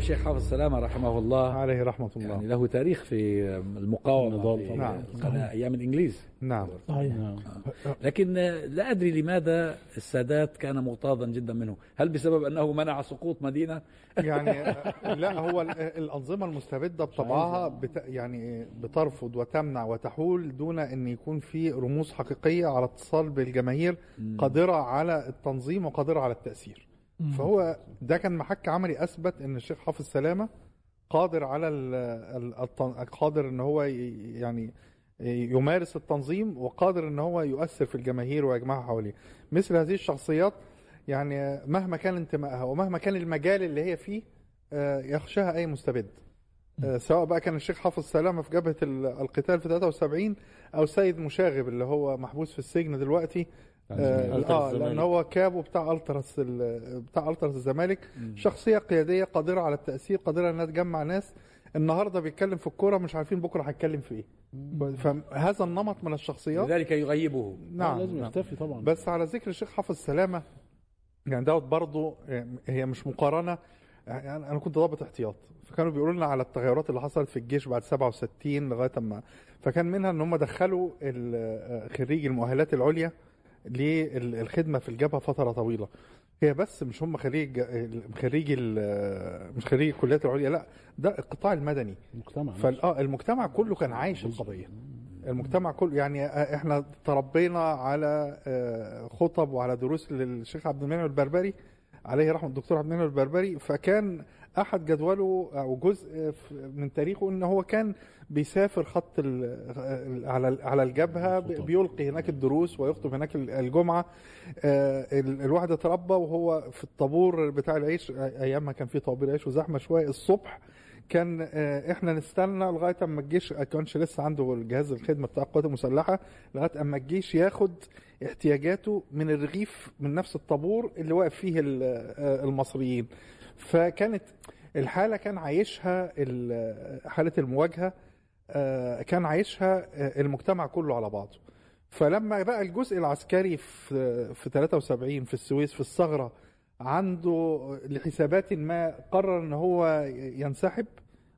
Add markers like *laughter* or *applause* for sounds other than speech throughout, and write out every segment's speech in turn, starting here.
الشيخ حافظ سلامة رحمه الله. عليه رحمة الله. يعني له تاريخ في المقاومة في طبعاً. القناة أيام الإنجليز. نعم. صحيح. لكن لا أدري لماذا السادات كان مغتاظا جدا منه. هل بسبب أنه منع سقوط مدينة؟ يعني *laughs* لا هو ال- الأنظمة المستبدة بطبعها بت يعني بترفض وتمنع وتحول دون أن يكون في رموز حقيقية على اتصال بالجماهير قادرة على التنظيم وقادرة على التأثير. فهو ده كان محك عملي أثبت أن الشيخ حافظ سلامة قادر على قادر إن هو يعني يمارس التنظيم وقادر إن هو يؤثر في الجماهير ويجمعها حواليه. مثل هذه الشخصيات يعني مهما كان انتمائها ومهما كان المجال اللي هي فيه آه، يخشاها أي مستبد. آه، سواء بقى كان الشيخ حافظ سلامة في جبهة ال- القتال في 73 أو سيد مشاغب اللي هو محبوس في السجن دلوقتي آه, ألتراس آه لأن. هو كابو بتاع ألتراس ال- بتاع ألتراس الزمالك. شخصية قيادية قادرة على التأثير قادرة إنها تجمع ناس. النهارده بيتكلم في الكورة مش عارفين بكرة هيتكلم في إيه. فهذا النمط من الشخصيات. لذلك يغيبه نعم. لازم نعم. يختفي طبعا. بس على ذكر الشيخ حافظ سلامه يعني دوت برضه هي مش مقارنة. يعني أنا كنت ضابط احتياط فكانوا بيقولوا لنا على التغيرات اللي حصلت في الجيش بعد 67 لغاية اما فكان منها إن هم دخلوا ال- خريج المؤهلات العليا. للخدمة في الجبهة فترة طويلة. هي بس مش هم خريج خريج مش خريج الكليات العليا لا ده القطاع المدني. المجتمع فالمجتمع كله كان عايش القضية. المجتمع كله يعني إحنا تربينا على آه، خطب وعلى دروس للشيخ عبد المنعم البربري عليه رحمة الدكتور عبد المنعم البربري فكان أحد جدوله أو جزء من تاريخه إن هو كان بيسافر خط ال- على على الجبهة. بيلقي هناك الدروس ويخطب هناك الجمعة آه، ال- الواحد اتربى وهو في الطابور بتاع العيش أيام ما كان في طوابير عيش وزحمة شوية الصبح كان آه، إحنا نستنى لغاية أما الجيش ما كانش لسه عنده الجهاز الخدمة بتاع القوات المسلحة لغاية أما الجيش ياخد احتياجاته من الرغيف من نفس الطابور اللي واقف فيه آه، المصريين. فكانت الحالة كان عايشها ال- حالة المواجهة آه، كان عايشها آه، المجتمع كله على بعضه. فلما بقى الجزء العسكري في في 73 في السويس في الثغرة عنده لحسابات ما قرر إن هو ينسحب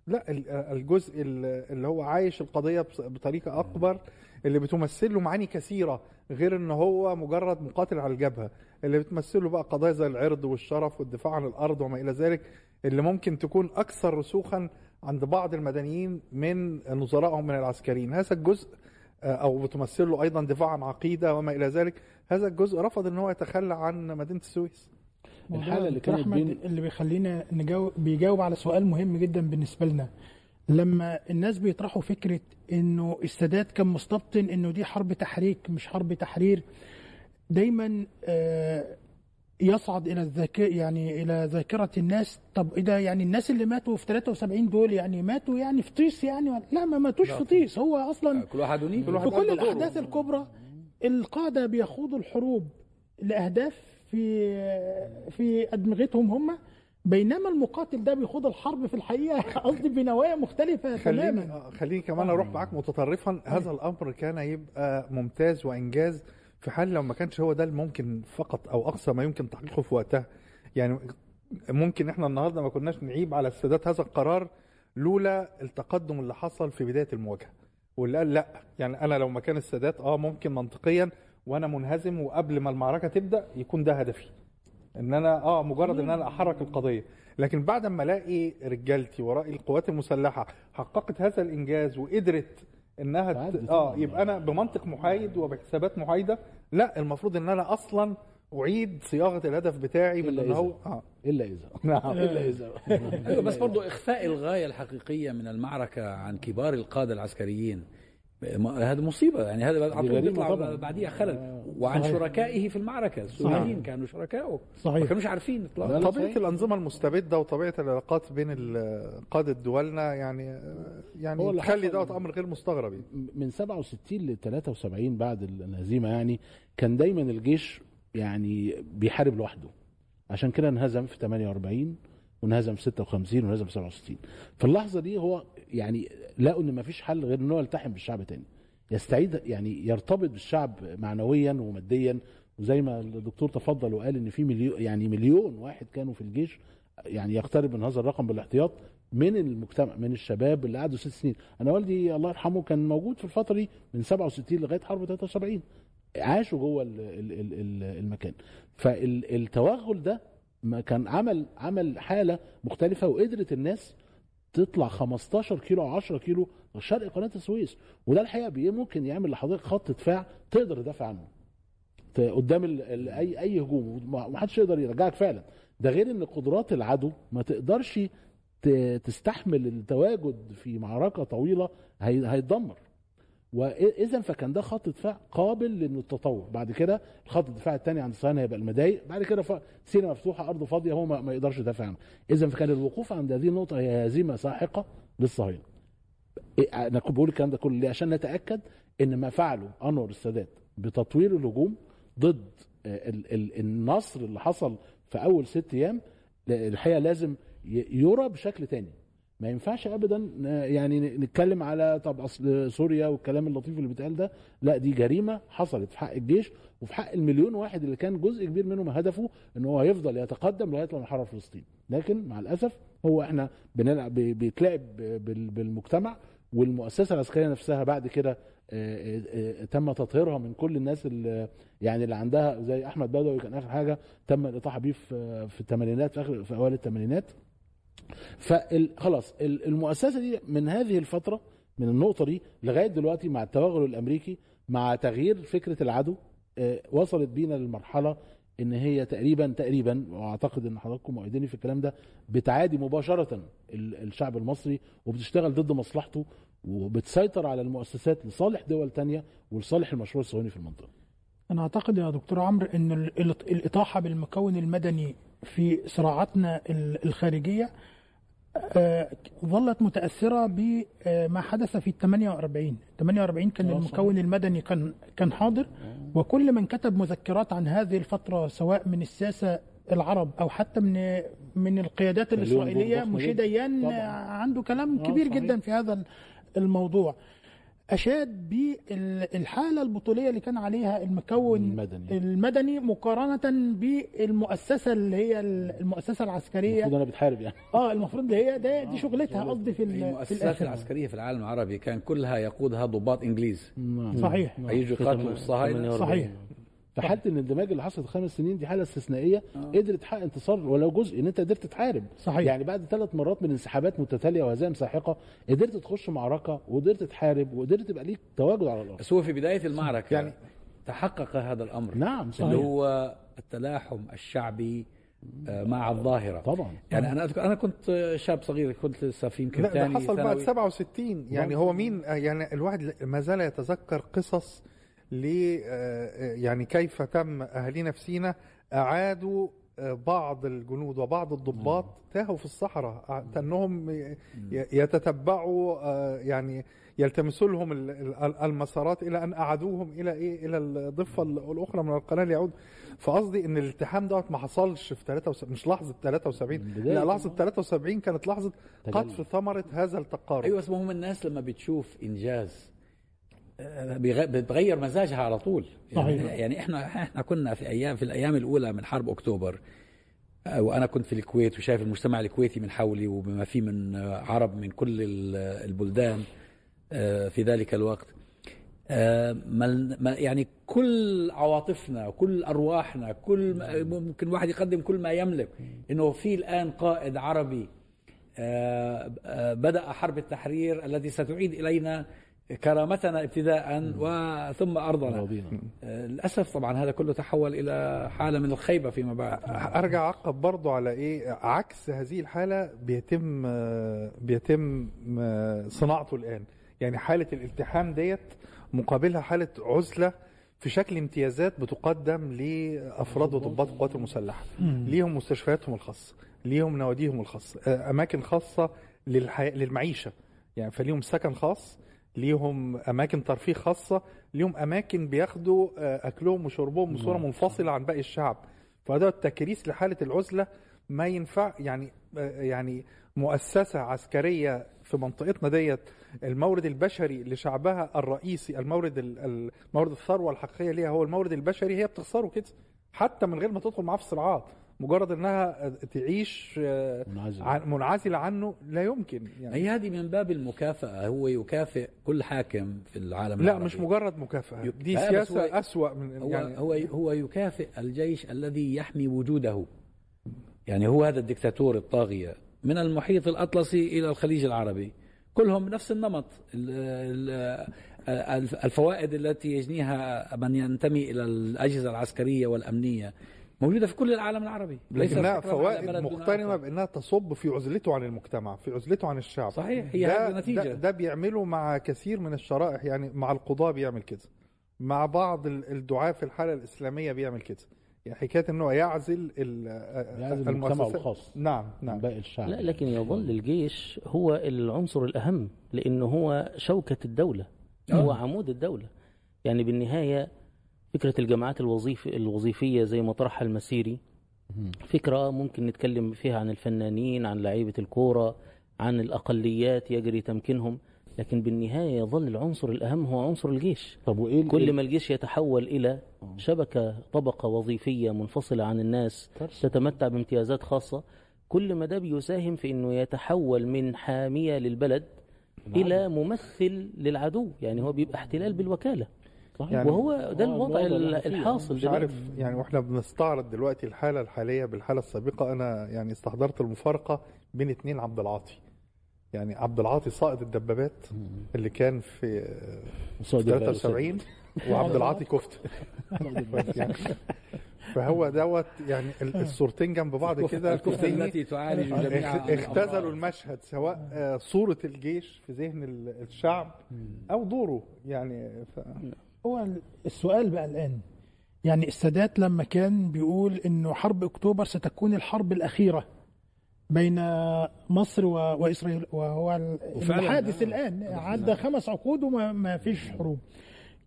لا ال- الجزء ال- اللي هو عايش القضية بطريقة أكبر اللي بتمثل له معاني كثيرة غير إن هو مجرد مقاتل على الجبهة. اللي بتمثل له بقى قضايا زي العرض والشرف والدفاع عن الأرض وما إلى ذلك اللي ممكن تكون أكثر رسوخا عند بعض المدنيين من نظرائهم من العسكريين. هذا الجزء آه، أو بتمثل له أيضا دفاع عن عقيدة وما إلى ذلك. هذا الجزء رفض إن هو يتخلى عن مدينة السويس. الحالة اللي كانت بين- اللي بيخلينا نجاوب بيجاوب على سؤال مهم جدا بالنسبة لنا. لما الناس بيطرحوا فكرة إنه السادات كان مستبطن إنه دي حرب تحريك مش حرب تحرير دايما آه، يصعد إلى الذاكره يعني إلى ذاكرة الناس. طب إيه ده؟ يعني الناس اللي ماتوا في 73 دول يعني ماتوا يعني في طيس يعني؟ لا ما ماتوش في طيس. هو أصلا كل واحد ينيب كل واحد في كل. الأحداث الكبرى القادة بيخوضوا الحروب لأهداف في في أدمغتهم هم بينما المقاتل ده بيخوض الحرب في الحقيقة *laughs* قصدي بنوايا مختلفة خليني تماما. آه، خليني كمان أروح معاك متطرفا. هذا الأمر كان يبقى ممتاز وإنجاز في حال لو ما كانش هو ده الممكن فقط أو أقصى ما يمكن تحقيقه في وقتها. يعني ممكن إحنا النهارده ما كناش نعيب على السادات هذا القرار لولا التقدم اللي حصل في بداية المواجهة واللي قال لا. يعني أنا لو مكان السادات آه ممكن منطقيا وأنا منهزم وقبل ما المعركة تبدأ يكون ده هدفي. إن أنا آه مجرد إن أنا أحرك القضية. لكن بعد ما ألاقي رجالتي ورائي القوات المسلحة حققت هذا الإنجاز وقدرت إنها ت... آه يبقى أنا بمنطق محايد وبحسابات محايدة لا المفروض إن أنا أصلا أعيد صياغة الهدف بتاعي من إن إذا. هو آه. إلا إذا. *laughs* نعم. إلا إذا. *laughs* أيوه بس برضو إخفاء الغاية الحقيقية من المعركة عن كبار القادة العسكريين هذا مصيبة يعني هذا على طول بيطلع. بعديها خلل وعن صحيح. شركائه في المعركة السوريين كانوا شركائه صحيح. ما كانوش عارفين اطلاقا لا، لا. طبيعة صحيح. الأنظمة المستبدة وطبيعة العلاقات بين قاده دولنا يعني هو يعني تخلي دوت أمر غير مستغرب يعني. من 67 ل 73 بعد الهزيمة يعني كان دايما الجيش يعني بيحارب لوحده عشان كده انهزم في 48 وانهزم في 56 وانهزم في 67 في اللحظة دي هو يعني لقوا إن مفيش حل غير إن هو يلتحم بالشعب تاني. يستعيد يعني يرتبط بالشعب معنويا وماديا. وزي ما الدكتور تفضل وقال إن في مليون يعني مليون واحد كانوا في الجيش يعني يقترب من هذا الرقم بالاحتياط من المجتمع من الشباب اللي قعدوا ست سنين. أنا والدي الله يرحمه كان موجود في الفترة دي من 67 لغاية حرب 73 عاشوا جوه ال- ال- ال- ال- المكان. فالتوغل ده ما كان عمل عمل حالة مختلفة وقدرت الناس تطلع 15 كيلو أو 10 كيلو شرق قناة السويس. وده الحقيقة ممكن يعمل لحضرتك خط دفاع تقدر تدافع عنه. قدام اي أي هجوم. ما حدش يقدر يرجعك فعلا. ده غير إن قدرات العدو ما تقدرش تستحمل التواجد في معركة طويلة هي- هيتدمر. واذا فكان ده خط دفاع قابل للتطور. بعد كده الخط الدفاع الثاني عند الصهاينه هيبقى المضايق. بعد كده سينا مفتوحة ارض فاضية هو ما, يقدرش يدافع عنها اذا فكان الوقوف عند هذه النقطة هي هزيمة ساحقة للصهاينه أنا بقول الكلام ده كله ليه؟ عشان نتأكد إن ما فعله أنور السادات بتطوير الهجوم ضد آه، ال- ال- النصر اللي حصل في أول ست أيام الحقيقة لازم يرى بشكل تاني. ما ينفعش ابدا يعني نتكلم على طب أصل سوريا والكلام اللطيف اللي بيتقال ده لا دي جريمة حصلت في حق الجيش وفي حق المليون واحد اللي كان جزء كبير منهم هدفه إن هو يفضل يتقدم لغاية لما يحرر فلسطين. لكن مع الأسف هو إحنا بنلعب بي- بيتلعب بال- بالمجتمع والمؤسسة العسكرية نفسها بعد كده تم تطهيرها من كل الناس اللي يعني اللي عندها زي أحمد بدوي كان آخر حاجة تم الاطاحه بيه في الثمانينات في آخر في أوائل الثمانينات. فخلاص المؤسسة دي من هذه الفترة من النقطة دي لغاية دلوقتي مع التوغل الأمريكي مع تغيير فكرة العدو آه، وصلت بينا للمرحلة إن هي تقريبا تقريبا وأعتقد إن حضراتكم مؤيديني في الكلام ده بتعادي مباشرة ال- الشعب المصري وبتشتغل ضد مصلحته وبتسيطر على المؤسسات لصالح دول تانية ولصالح المشروع الصهيوني في المنطقة. أنا أعتقد يا دكتور عمرو إن ال- ال- الإطاحة بالمكون المدني في صراعاتنا ال- الخارجية آه، ظلت متأثرة بما حدث في ال 48 48 كان آه، المكون المدني كان كان حاضر وكل من كتب مذكرات عن هذه الفترة سواء من الساسه العرب أو حتى من من القيادات الإسرائيلية مشي. ديان. آه، عنده كلام آه، كبير. جدا في هذا الموضوع أشاد بالحالة البطولية اللي كان عليها المكون المدني. المدني مقارنة بالمؤسسة اللي هي المؤسسة العسكرية. المفروض أنا بتحارب يعني. آه المفروض اللي هي ده دي شغلتها قصدي في ال- في المؤسسات العسكرية في العالم العربي كان كلها يقودها ضباط إنجليز. صحيح. هيجوا يقاتلوا الصهاينة. صحيح. في حاله الاندماج اللي حصلت خمس سنين دي حالة استثنائية قدرت تحقق انتصار ولو جزء إن أنت قدرت تحارب. صحيح. يعني بعد ثلاث مرات من انسحابات متتالية وهزائم ساحقة قدرت تخش معركة وقدرت تحارب وقدرت تبقى ليك تواجد على الأرض. بس هو في بداية المعركة يعني- يعني تحقق هذا الأمر. نعم اللي صحيح. هو التلاحم الشعبي آه، مع الظاهرة. طبعا. يعني أنا أذكر أنا كنت شاب صغير كنت لسه في يمكن لا ده ثاني حصل بعد ثانوي. 67 يعني هو مين؟ آه، يعني الواحد ما زال يتذكر قصص ل آه، يعني كيف تم اهالينا في سينا أعادوا آه، بعض الجنود وبعض الضباط تاهوا في الصحراء كانهم يتتبعوا آه، يعني يلتمسوا لهم ال- ال- المسارات إلى أن أعادوهم إلى إيه إلى الضفة الأخرى من القناة ليعود. فقصدي إن الالتحام دوت ما حصلش في 73 مش لحظة 73 من بداية لا لحظه 73 كانت لحظة. قطف ثمرة هذا التقارب. أيوه بس ما هم الناس لما بتشوف إنجاز بتغير مزاجها على طول. يعني, صحيح. يعني إحنا إحنا كنا في أيام في الأيام الأولى من حرب أكتوبر آه، وأنا كنت في الكويت وشايف المجتمع الكويتي من حولي وبما فيه من عرب من كل ال- البلدان آه، في ذلك الوقت. آه، يعني كل عواطفنا كل أرواحنا كل ممكن واحد يقدم كل ما يملك. إنه في الآن قائد عربي بدأ حرب التحرير التي ستعيد إلينا كرامتنا ابتداء وثم أرضنا. راضينا. آه، للأسف طبعا هذا كله تحول إلى حالة من الخيبة فيما بعد. أرجع أعقب برضو على إيه؟ عكس هذه الحالة بيتم بيتم آه، صناعته الآن. يعني حالة الالتحام ديت مقابلها حالة عزلة في شكل امتيازات بتقدم لأفراد وضباط القوات المسلحة. ليهم مستشفياتهم الخاصة ليهم نواديهم الخاصة آه، أماكن خاصة للحي... للمعيشة. يعني فليهم سكن خاص ليهم أماكن ترفيه خاصة ليهم أماكن بياخدوا آه، أكلهم وشربهم بصورة منفصلة عن باقي الشعب. فده التكريس لحالة العزلة ما ينفع يعني آه، يعني مؤسسة عسكرية في منطقتنا ديت المورد البشري لشعبها الرئيسي المورد ال- ال- المورد الثروة الحقيقية ليها هو المورد البشري هي بتخسره كده حتى من غير ما تدخل معاه في صراعات. مجرد إنها تعيش آه، منعزل منعزلة عنه لا يمكن يعني. هي هذه من باب المكافأة هو يكافئ كل حاكم في العالم لا العربي. مش مجرد مكافأة دي سياسة هو- أسوأ من هو يعني. هو هو يكافئ الجيش الذي يحمي وجوده. يعني هو هذا الدكتاتور الطاغية. من المحيط الأطلسي إلى الخليج العربي. كلهم نفس النمط. ال- ال- الفوائد التي يجنيها من ينتمي إلى الأجهزة العسكرية والأمنية. موجودة في كل العالم العربي. ليس لكنها فوائد مقترنة. بأنها تصب في عزلته عن المجتمع في عزلته عن الشعب. صحيح هي ده, هذه نتيجة ده, ده بيعمله مع كثير من الشرائح يعني مع القضاة بيعمل كده. مع بعض ال- الدعاة في الحالة الإسلامية بيعمل كده. يعني حكاية إنه يعزل يعزل المجتمع الخاص. نعم نعم. باقي الشعب. لا لكن يظل الجيش هو العنصر الأهم لأنه هو شوكة الدولة هو عمود الدولة. يعني بالنهاية فكرة الجماعات الوظيف الوظيفية زي ما طرحها المسيري فكرة ممكن نتكلم فيها عن الفنانين عن لعيبة الكورة عن الأقليات يجري تمكينهم لكن بالنهاية يظل العنصر الأهم هو عنصر الجيش. طب وإيه كل ما الجيش يتحول إلى شبكة طبقة وظيفية منفصلة عن الناس. تتمتع بامتيازات خاصة كل ما ده بيساهم في أنه يتحول من حامية للبلد إلى ممثل للعدو. يعني هو بيبقى احتلال بالوكالة. صحيح. يعني وهو ده الوضع فيه. الحاصل مش دلوقتي. عارف يعني وإحنا بنستعرض دلوقتي الحالة الحالية بالحالة السابقة. أنا يعني استحضرت المفارقة بين اتنين عبد العاطي. يعني عبد العاطي صائد الدبابات اللي كان في سعودي 73 *laughs* وعبد العاطي كفته *laughs* يعني فهو دوت يعني ال- *laughs* الصورتين جنب بعض كده ذهني التي تعالج جميع اخ- اختزلوا المشهد سواء آه، صورة الجيش في ذهن ال- الشعب أو دوره. يعني ف... هو السؤال بقى الآن. يعني السادات لما كان بيقول إنه حرب أكتوبر ستكون الحرب الأخيرة بين مصر و- وإسرائيل وهو الحادث آه. الآن. عدى خمس عقود وما ما فيش حروب.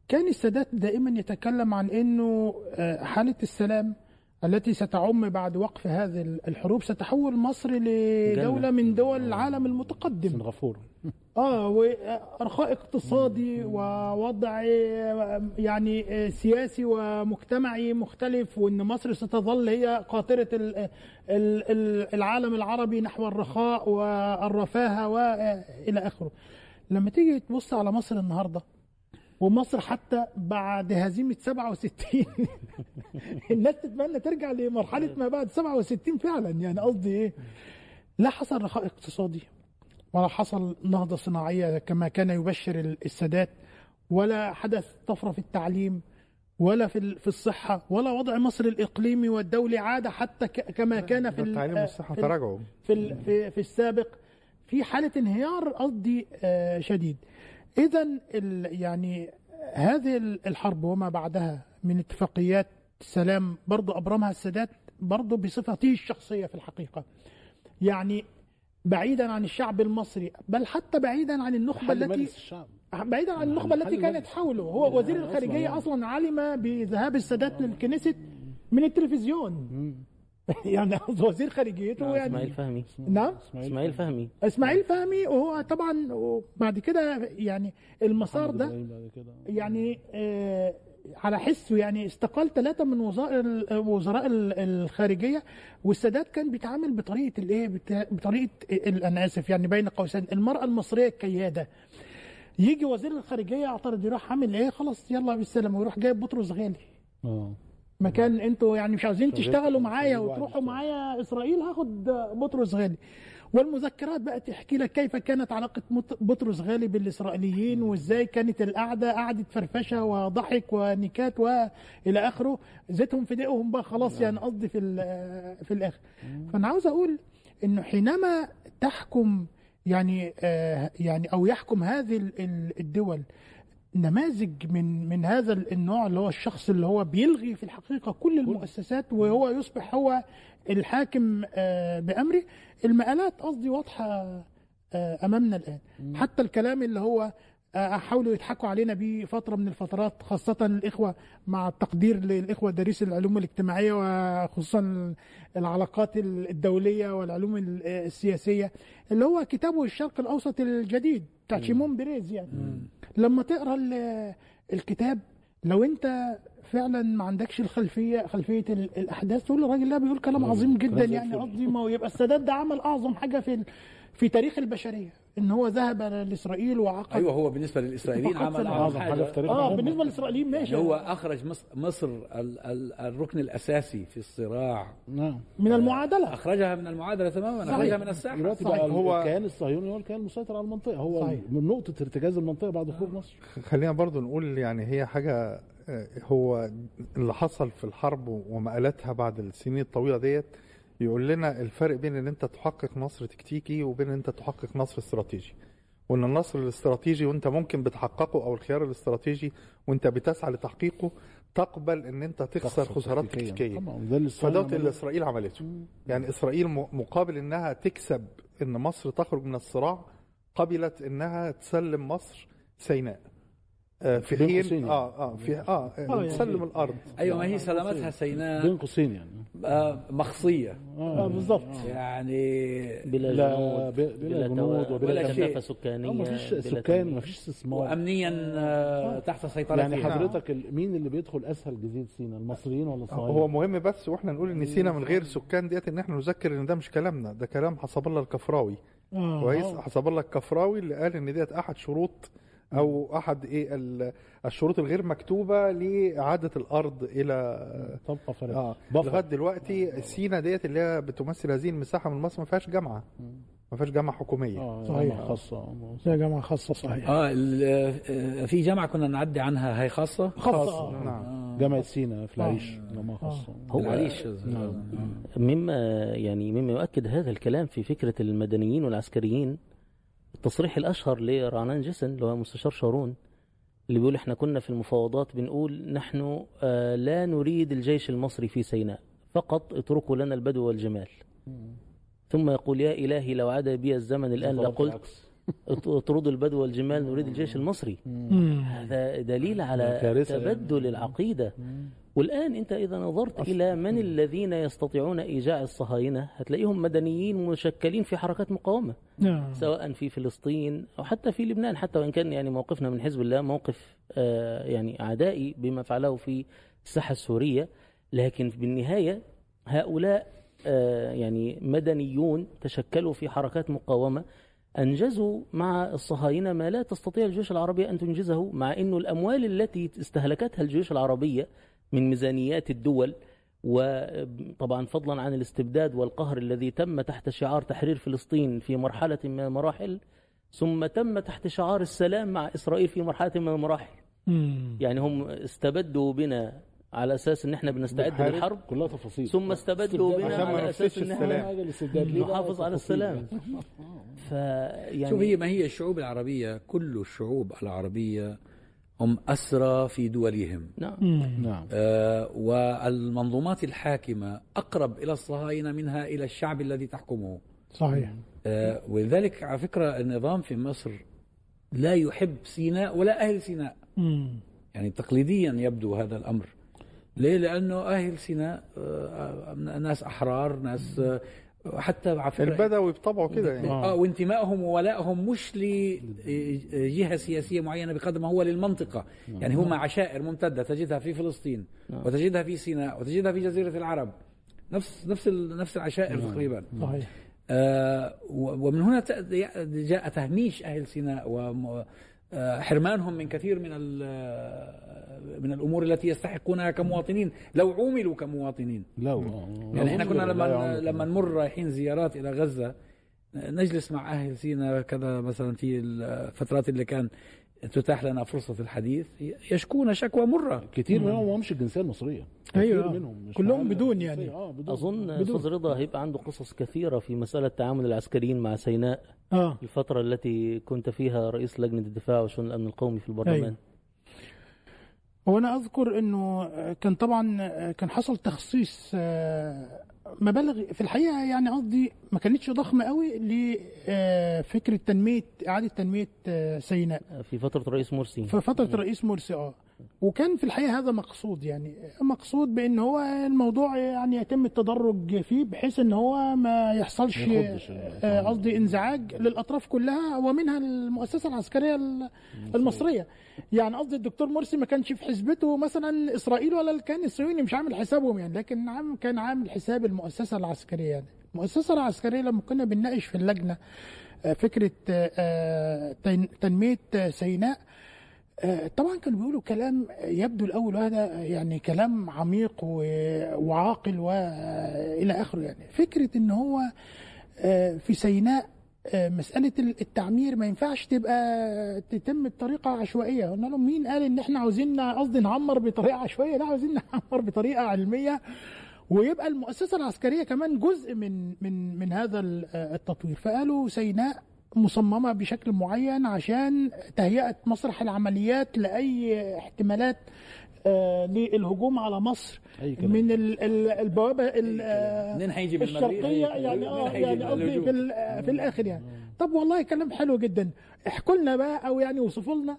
كان السادات دائما يتكلم عن إنه آه، حالة السلام التي ستعم بعد وقف هذه الحروب ستحول مصر لدولة. من دول العالم المتقدم. سنغافورة. آه وأرخاء اقتصادي ووضع يعني سياسي ومجتمعي مختلف وإن مصر ستظل هي قاطرة ال- ال- ال- العالم العربي نحو الرخاء والرفاهة والى آخره. لما تيجي تبص على مصر النهارده ومصر حتى بعد هزيمة 67 *laughs* الناس تتمنى ترجع لمرحلة ما بعد 67 فعلا يعني قصدي إيه؟ لا حصل رخاء اقتصادي ولا حصل نهضة صناعية كما كان يبشر ال- السادات ولا حدث طفرة في التعليم ولا في في الصحة ولا وضع مصر الإقليمي والدولي عاد حتى كما كان في ال- التعليم والصحة تراجعوا. في في, في السابق. في حالة انهيار قصدي آه، شديد. إذا يعني هذه ال- الحرب وما بعدها من اتفاقيات سلام برضو أبرمها السادات برضو بصفته الشخصية في الحقيقة. يعني بعيدا عن الشعب المصري بل حتى بعيدا عن النخبة حل التي الشعب. بعيدا عن النخبة محل التي كانت. حوله. هو وزير أصلاً الخارجية يعني. أصلا علم بذهاب السادات للكنيست من التلفزيون. *laughs* يعني وزير خارجيته اسماعيل يعني. فهمي. نعم. إسماعيل فهمي. إسماعيل فهمي. وهو طبعا بعد كده يعني المسار ده. يعني آه، على حسه يعني استقال ثلاثة من وزراء ال- وزراء ال- الخارجية والسادات كان بيتعامل بطريقة الايه بطريقة ال- أنا آسف يعني بين قوسين. المرأة المصرية الكيادة يجي وزير الخارجية يعترض يروح عامل إيه؟ خلاص يلا بالسلامة ويروح جايب بطرس غالي. آه. مكان أنتوا يعني مش عاوزين تشتغلوا معايا وتروحوا. معايا إسرائيل هاخد بطرس غالي. والمذكرات بقى تحكي لك كيف كانت علاقة بطرس غالي بالإسرائيليين وإزاي كانت القعدة قعدة فرفشة وضحك ونكات وإلى آخره. زيتهم في دقهم بقى خلاص يعني قصدي في في الآخر. فأنا عاوز أقول إنه حينما تحكم يعني آه يعني أو يحكم هذه ال- ال- الدول نماذج من من هذا النوع اللي هو الشخص اللي هو بيلغي في الحقيقة كل المؤسسات وهو يصبح هو الحاكم آه، بامره المآلات قصدي واضحة آه، أمامنا الآن. حتى الكلام اللي هو آه، حاولوا يضحكوا علينا بيه فترة من الفترات خاصة الإخوة مع التقدير للإخوة دارس العلوم الاجتماعية وخصوصا العلاقات الدولية والعلوم ال- السياسية اللي هو كتابه الشرق الأوسط الجديد بتاع شيمون بيريز يعني. لما تقرأ ال- الكتاب لو أنت فعلا ما عندكش الخلفية خلفية ال- الأحداث تقول الراجل ده بيقول كلام عظيم جدا يعني. قصدي ما هو يبقى السادات ده عمل أعظم حاجة في في تاريخ البشرية إن هو ذهب لإسرائيل وعقد أيوه هو بالنسبة للإسرائيليين عمل. أعظم حاجة في تاريخ آه. بالنسبة للإسرائيليين ماشي هو أخرج مصر, مصر ال ال الركن الأساسي في الصراع نعم من المعادلة أخرجها من المعادلة تماما صحيح. أخرجها من الساحة دلوقتي صحيح. بقى هو- الكيان الصهيوني هو الكيان المسيطر على المنطقة هو صحيح. من نقطة ارتكاز المنطقة بعد خروج مصر خلينا برضو نقول يعني هي حاجة آه، هو اللي حصل في الحرب ومقالاتها بعد السنين الطويلة ديت يقول لنا الفرق بين إن أنت تحقق نصر تكتيكي وبين إن أنت تحقق نصر استراتيجي. وإن النصر الاستراتيجي وأنت ممكن بتحققه أو الخيار الاستراتيجي وأنت بتسعى لتحقيقه تقبل إن أنت تخسر خسارات تكتيكية. طبعا ده اللي. إسرائيل عملته. يعني إسرائيل مقابل إنها تكسب إن مصر تخرج من الصراع قبلت إنها تسلم مصر سيناء. آه، في بين حين قوسين يعني. آه آه في آه, يعني. آه تسلم الأرض. أيوه ما هي سلامتها سيناء بين قوسين يعني. آه، مخصية. آه بالظبط يعني بلا لا جنود ب- بلا جنود وبلا. كثافه سكانية ما فيش بلا سكان. ما فيش استثمار. وامنيا آه، تحت سيطرتها يعني حضرتك مين اللي بيدخل أسهل جزيرة سيناء المصريين ولا الصهاينة؟ هو مهم بس وإحنا نقول إن سينا من غير سكان ديت إن إحنا نذكر إن ده مش كلامنا ده كلام حسب الله الكفراوي. آه. كويس؟ حسب الله الكفراوي اللي قال إن ديت أحد شروط أو أحد إيه ال- الشروط الغير مكتوبة لإعادة الأرض إلى تبقى فرق آه. لغاية دلوقتي سينا ديت اللي هي بتمثل هذه المساحة من مصر ما فيهاش جامعة. ما فيهاش جامعة حكومية. آه صحيح. جامعة خاصة. يا جماعة خاصة صحيح. آه ال- آه، في جامعة كنا نعدي عنها هي خاصة؟ خاصة. آه. نعم. جامعة سيناء في العريش جامعة خاصة. هو العريش. مما يعني مما يؤكد هذا الكلام في فكرة المدنيين والعسكريين التصريح الأشهر لرعنان جسن اللي هو مستشار شارون اللي بيقول إحنا كنا في المفاوضات بنقول نحن آه، لا نريد الجيش المصري في سيناء فقط اتركوا لنا البدو والجمال. ثم يقول يا إلهي لو عاد بي الزمن الآن لقلت ات- اطردوا البدو والجمال نريد الجيش المصري. هذا دليل على كارثة يعني. تبدل العقيدة. والآن أنت إذا نظرت إلى من الذين يستطيعون إيجاع الصهاينة هتلاقيهم مدنيين مشكلين في حركات مقاومة نعم. سواء في فلسطين أو حتى في لبنان حتى وإن كان يعني موقفنا من حزب الله موقف آه، يعني عدائي بما فعله في الساحة السورية لكن بالنهاية هؤلاء آه، يعني مدنيون تشكلوا في حركات مقاومة أنجزوا مع الصهاينة ما لا تستطيع الجيوش العربية أن تنجزه مع أن الأموال التي استهلكتها الجيوش العربية من ميزانيات الدول وطبعا فضلا عن الاستبداد والقهر الذي تم تحت شعار تحرير فلسطين في مرحلة من المراحل ثم تم تحت شعار السلام مع إسرائيل في مرحلة من المراحل مم. يعني هم استبدوا بنا على أساس أن إحنا بنستعد للحرب كلها تفاصيل ثم استبدوا بنا على أساس نفسدش أن إحنا نحافظ على. السلام *laughs* فيعني شوف هي ما هي الشعوب العربية كل الشعوب العربية هم أسرى في دولهم. نعم. نعم. آه، والمنظومات الحاكمة أقرب إلى الصهاينة منها إلى الشعب الذي تحكمه. صحيح. آه، ولذلك على فكرة النظام في مصر لا يحب سيناء ولا أهل سيناء. مم. يعني تقليديا يبدو هذا الأمر. ليه؟ لأنه أهل سيناء آه، ناس أحرار ناس آه، حتى على فكره البدوي بطبعه كده يعني. آه وانتمائهم وولائهم مش لجهه سياسية معينة بقدر ما هو للمنطقة. يعني هم عشائر ممتدة تجدها في فلسطين نعم. وتجدها في سيناء وتجدها في جزيرة العرب. نفس نفس نفس العشائر تقريبا. صحيح. آه ومن هنا جاء تهميش أهل سيناء وحرمانهم من كثير من ال- من الأمور التي يستحقونها كمواطنين لو عوملوا كمواطنين آه. يعني إحنا كنا لما. لما نمر رايحين زيارات إلى غزة نجلس مع أهل سيناء كذا مثلا في الفترات اللي كان تتاح لنا فرصة الحديث يشكون شكوى مرة كتير منهم ما همش الجنسيه المصريه كتير أيوة. منهم مش كلهم بدون الجنسية. يعني. آه بدون أظن بدون. أستاذ رضا هيبقى عنده قصص كثيرة في مسألة تعامل العسكريين مع سيناء آه الفترة التي كنت فيها رئيس لجنة الدفاع وشؤون الأمن القومي في البرلمان أيوة. هو أنا أذكر إنه كان طبعا كان حصل تخصيص آه، مبالغ في الحقيقة يعني قصدي ما كانتش ضخمة قوي لفكره تنمية إعادة تنمية آه، سيناء. في فترة رئيس مرسي. في فترة الرئيس مرسي آه. وكان في الحقيقة هذا مقصود يعني مقصود بإن هو الموضوع يعني يتم التدرج فيه بحيث إن هو ما يحصلش آه، قصدي انزعاج للأطراف كلها ومنها المؤسسة العسكرية ال- المصرية. يعني قصدي الدكتور مرسي ما كانش في حسبته مثلا إسرائيل ولا الكيان الصهيوني مش عامل حسابهم يعني لكن عام كان عامل حساب المؤسسة العسكرية يعني. المؤسسة العسكرية لما كنا بنناقش في اللجنة آه، فكرة آه، تن- تنمية سيناء طبعا كانوا بيقولوا كلام يبدو الأول هذا يعني كلام عميق وعاقل والى آخره يعني. فكرة إن هو آه، في سيناء آه، مسألة التعمير ما ينفعش تبقى تتم بطريقة عشوائية. قلنا لهم مين قال إن إحنا عاوزين قصدي نعمر بطريقة عشوائية؟ لا عاوزين نعمر بطريقة علمية ويبقى المؤسسة العسكرية كمان جزء من من من هذا ال- التطوير. فقالوا سيناء مصممة بشكل معين عشان تهيئة مسرح العمليات لأي احتمالات آه، للهجوم على مصر أي كلام. من ال- ال- البوابة ال- آه، منين هيجي؟ الشرقية يعني. آه يعني قصدي؟ في ال- في الآخر يعني طب والله كلام حلو جدا احكوا لنا بقى أو يعني وصفوا لنا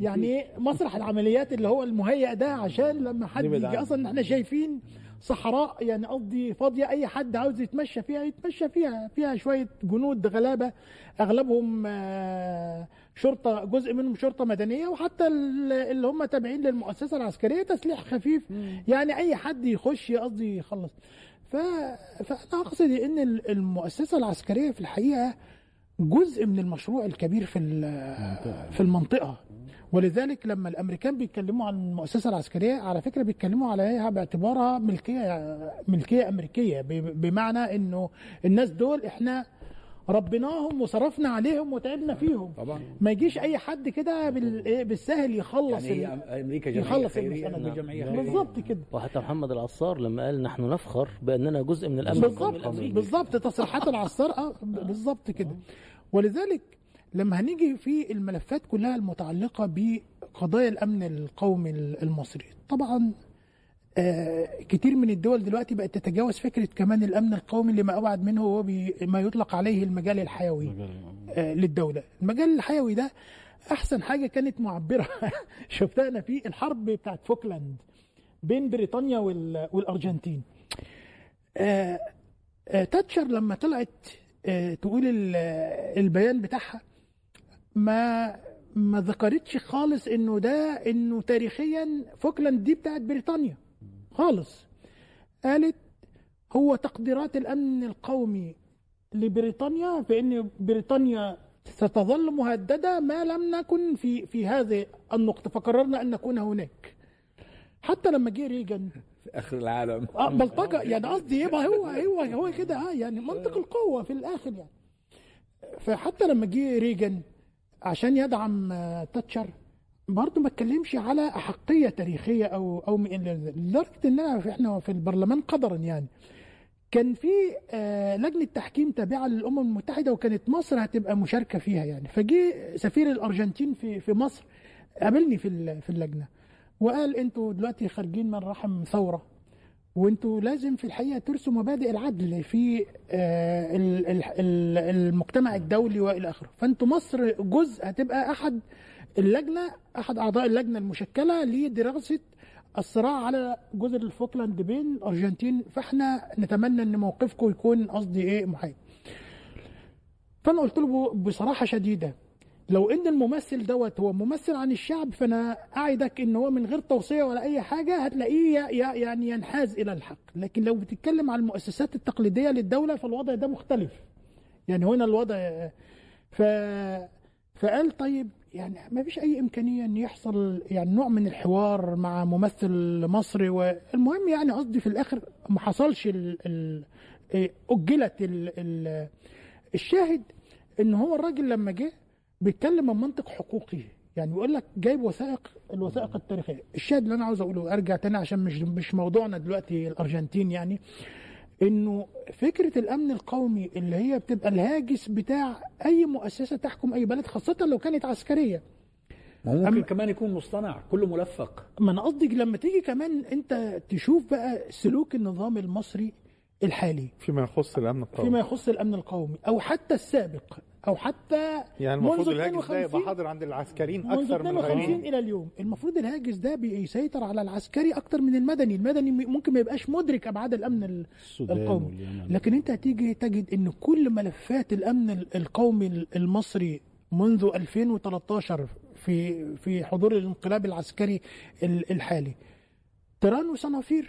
يعني مسرح العمليات اللي هو المهيئ ده عشان لما حد يجي. أصلا إحنا شايفين صحراء يعني قصدي فاضية أي حد عاوز يتمشى فيها يتمشى فيها فيها شوية جنود غلابة أغلبهم آه، شرطة جزء منهم شرطة مدنية وحتى ال- اللي هم تابعين للمؤسسة العسكرية تسليح خفيف يعني أي حد يخش قصدي يخلص. ف... فأنا أقصد إن ال- المؤسسة العسكرية في الحقيقة جزء من المشروع الكبير في في المنطقة. ولذلك لما الأمريكان بيتكلموا عن المؤسسة العسكرية على فكرة بيتكلموا عليها باعتبارها ملكية ملكية أمريكية بمعنى إنه الناس دول إحنا ربيناهم وصرفنا عليهم وتعبنا فيهم. طبعا. ما يجيش أي حد كده بال- إيه بالسهل يخلص يعني أمريكا جمعيه يخلص خيرية. المسألة. نحن جمعيه خيرية. بالظبط كده. وحتى محمد العصار لما قال نحن نفخر بأننا جزء من الأمن. بالظبط. بالظبط. تصريحات العصار آه، بالظبط كده. ولذلك لما هنيجي في الملفات كلها المتعلقة بقضايا الأمن القومي المصري. طبعا آه، كتير من الدول دلوقتي بقت تتجاوز فكرة كمان الأمن القومي لما أبعد منه هو ما يطلق عليه المجال الحيوي آه، للدولة. المجال الحيوي ده أحسن حاجة كانت معبرة. *laughs* شفتها أنا في الحرب بتاعت فوكلاند بين بريطانيا وال- والأرجنتين. آه، آه، تاتشر لما طلعت آه، تقول ال- البيان بتاعها ما ما ذكرتش خالص إنه ده إنه تاريخيا فوكلاند دي بتاعت بريطانيا. خالص. قالت هو تقديرات الأمن القومي لبريطانيا بان بريطانيا ستظل مهددة ما لم نكن في في هذه النقطة فقررنا أن نكون هناك. حتى لما جه ريجن في آخر العالم. آه بلطجة يعني قصدي يبقى هو هو هو كده آه يعني منطق القوة في الآخر يعني. فحتى لما جه ريجن عشان يدعم آه، تاتشر. برضه ما اتكلمش على أحقية تاريخية أو أو لدرجة في- إحنا في البرلمان قدرا يعني. كان في آه، لجنة تحكيم تابعة للأمم المتحدة وكانت مصر هتبقى مشاركة فيها يعني. فجه سفير الأرجنتين في في مصر قابلني في في اللجنة وقال أنتوا دلوقتي خارجين من رحم ثورة. وانتوا لازم في الحقيقة ترسوا مبادئ العدل في آه، ال- ال- ال- المجتمع الدولي وإلى آخره. فانتوا مصر جزء هتبقى أحد اللجنة أحد أعضاء اللجنة المشكلة لدراسة الصراع على جزر الفوكلاند بين الارجنتين فإحنا نتمنى إن موقفكم يكون قصدي إيه محايد. فأنا قلت له بصراحة شديدة لو إن الممثل دوت هو ممثل عن الشعب فأنا أعدك إن هو من غير توصية ولا أي حاجة هتلاقيه يعني ينحاز إلى الحق. لكن لو بتتكلم عن المؤسسات التقليدية للدولة فالوضع ده مختلف. يعني هنا الوضع ف فقال طيب يعني ما فيش أي إمكانية إن يحصل يعني نوع من الحوار مع ممثل مصري والمهم يعني قصدي في الآخر ما حصلش ال... ال... إيه، أجلت ال... ال... الشاهد إن هو الراجل لما جه بيتكلم من منطق حقوقي. يعني بيقول لك جايب وثائق الوثائق التاريخية. الشاهد اللي أنا عاوز أقوله أرجع تاني عشان مش مش موضوعنا دلوقتي الأرجنتين يعني إنه فكرة الأمن القومي اللي هي بتبقى الهاجس بتاع أي مؤسسة تحكم أي بلد خاصة لو كانت عسكرية. ممكن كمان يكون مصطنع كله ملفق. ما أنا قصدي لما تيجي كمان أنت تشوف بقى سلوك النظام المصري الحالي. فيما يخص الأمن القومي. فيما يخص الأمن القومي أو حتى السابق. أو حتى يعني المفروض منذ الهاجس ده يبقى 52 حاضر عند العسكريين أكثر من 52 الغيرين إلى اليوم. المفروض الهاجس ده بيسيطر على العسكري أكتر من المدني. المدني ممكن ما يبقاش مدرك أبعاد الأمن القومي. لكن أنت هتيجي تجد إن كل ملفات الأمن ال- القومي المصري منذ 2013 في في حضور الانقلاب العسكري ال- الحالي. تيران وصنافير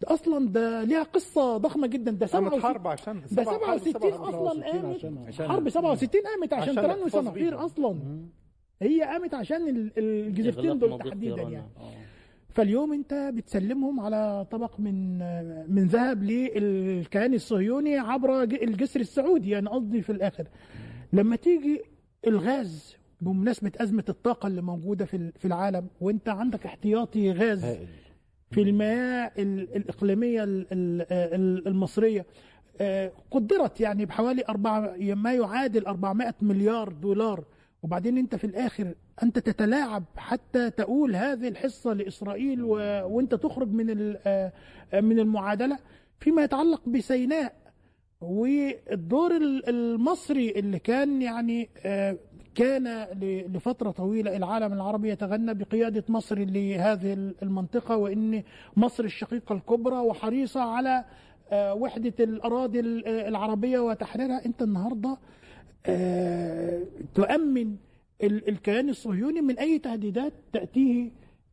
ده أصلا ده ليها قصة ضخمة جدا ده قامت 67 حرب عشان ده سبعة- حرب 67 سبعة- أصلا قامت عشان- حرب 67 قامت عشان وصنافير بيهم. أصلا هي قامت عشان ال- الجزيرتين دول تحديدا. يعني آه. فاليوم أنت بتسلمهم على طبق من من ذهب للكيان الصهيوني عبر الجسر السعودي يعني قصدي في الآخر لما تيجي الغاز بمناسبة أزمة الطاقة اللي موجودة في ال- في العالم وأنت عندك احتياطي غاز هائل في المياه ال- الإقليمية ال- ال- ال- المصرية. آه، قدرت يعني بحوالي أربعة ما يعادل 400 مليار دولار. وبعدين أنت في الآخر أنت تتلاعب حتى تقول هذه الحصة لإسرائيل و... وأنت تخرج من ال... آه، من المعادلة. فيما يتعلق بسيناء والدور ال- المصري اللي كان يعني آه، كان لفترة طويلة العالم العربي يتغنى بقيادة مصر لهذه المنطقة وإن مصر الشقيقة الكبرى وحريصة على آه، وحدة الأراضي ال- العربية وتحريرها. أنت النهاردة آه، تؤمن ال- الكيان الصهيوني من أي تهديدات تأتيه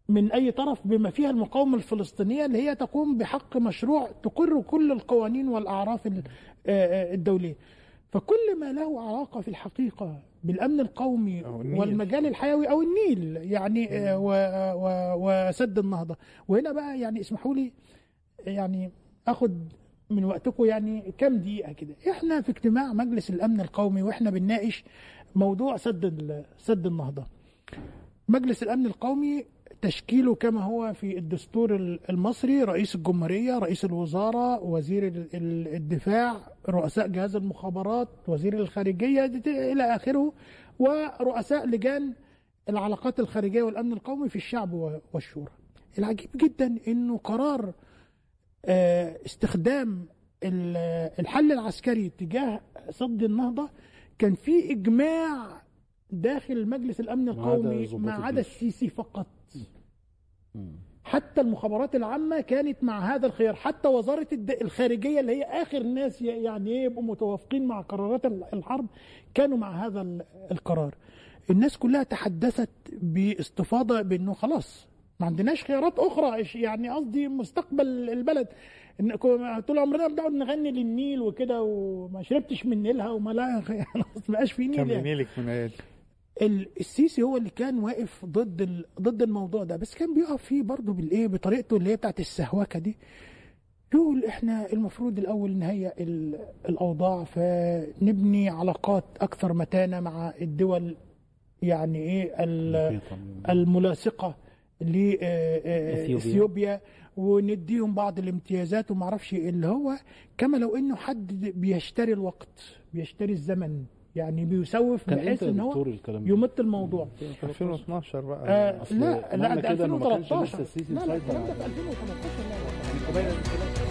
من أي طرف بما فيها المقاومة الفلسطينية اللي هي تقوم بحق مشروع تقر كل القوانين والأعراف ال- آه، آه، الدولية. فكل ما له علاقة في الحقيقة بالأمن القومي. والمجال الحيوي أو النيل يعني آه، و- و- وسد النهضة. وهنا بقى يعني اسمحوا لي يعني أخد من وقتكم يعني كام دقيقة كده. إحنا في اجتماع مجلس الأمن القومي وإحنا بنناقش موضوع سد ال- سد النهضة. مجلس الأمن القومي تشكيله كما هو في الدستور ال- المصري رئيس الجمهورية رئيس الوزارة وزير ال- ال- الدفاع رؤساء جهاز المخابرات وزير الخارجية إلى آخره ورؤساء لجان العلاقات الخارجية والأمن القومي في الشعب والشورى العجيب جدا أنه قرار آه، استخدام ال- الحل العسكري تجاه سد النهضة كان في إجماع داخل مجلس عدا القومي ما عدا. السيسي فقط حتى المخابرات العامة كانت مع هذا الخيار حتى وزارة الخارجية اللي هي آخر ناس يعني إيه يبقوا متوافقين مع قرارات ال- الحرب كانوا مع هذا ال- القرار. الناس كلها تحدثت باستفاضة بأنه خلاص ما عندناش خيارات أخرى يعني قصدي مستقبل البلد. طول عمرنا بنقعد نغني للنيل وكده وما شربتش من نيلها وما لا *laughs* خلاص ما بقاش في نيل كان يعني. بينيلك من السيسي هو اللي كان واقف ضد ال... ضد الموضوع ده. بس كان بيقف فيه برضه بالإيه؟ بطريقته اللي هي بتاعت السهوكة دي. يقول إحنا المفروض الأول نهيئ ال... الأوضاع فنبني علاقات أكثر متانة مع الدول يعني إيه؟ ال... الملاصقة. لاثيوبيا ونديهم بعض الامتيازات وما أعرفش إيه. اللي هو كما لو إنه حد بيشتري الوقت بيشتري الزمن يعني بيسوف كان بحيث إن هو؟ يمت الموضوع؟ 2012 بقى. آه لا لا ده كده إنه ما كانش 2013 لسه السيسي لا لا الكلام ده على- في 2013 لا لا لا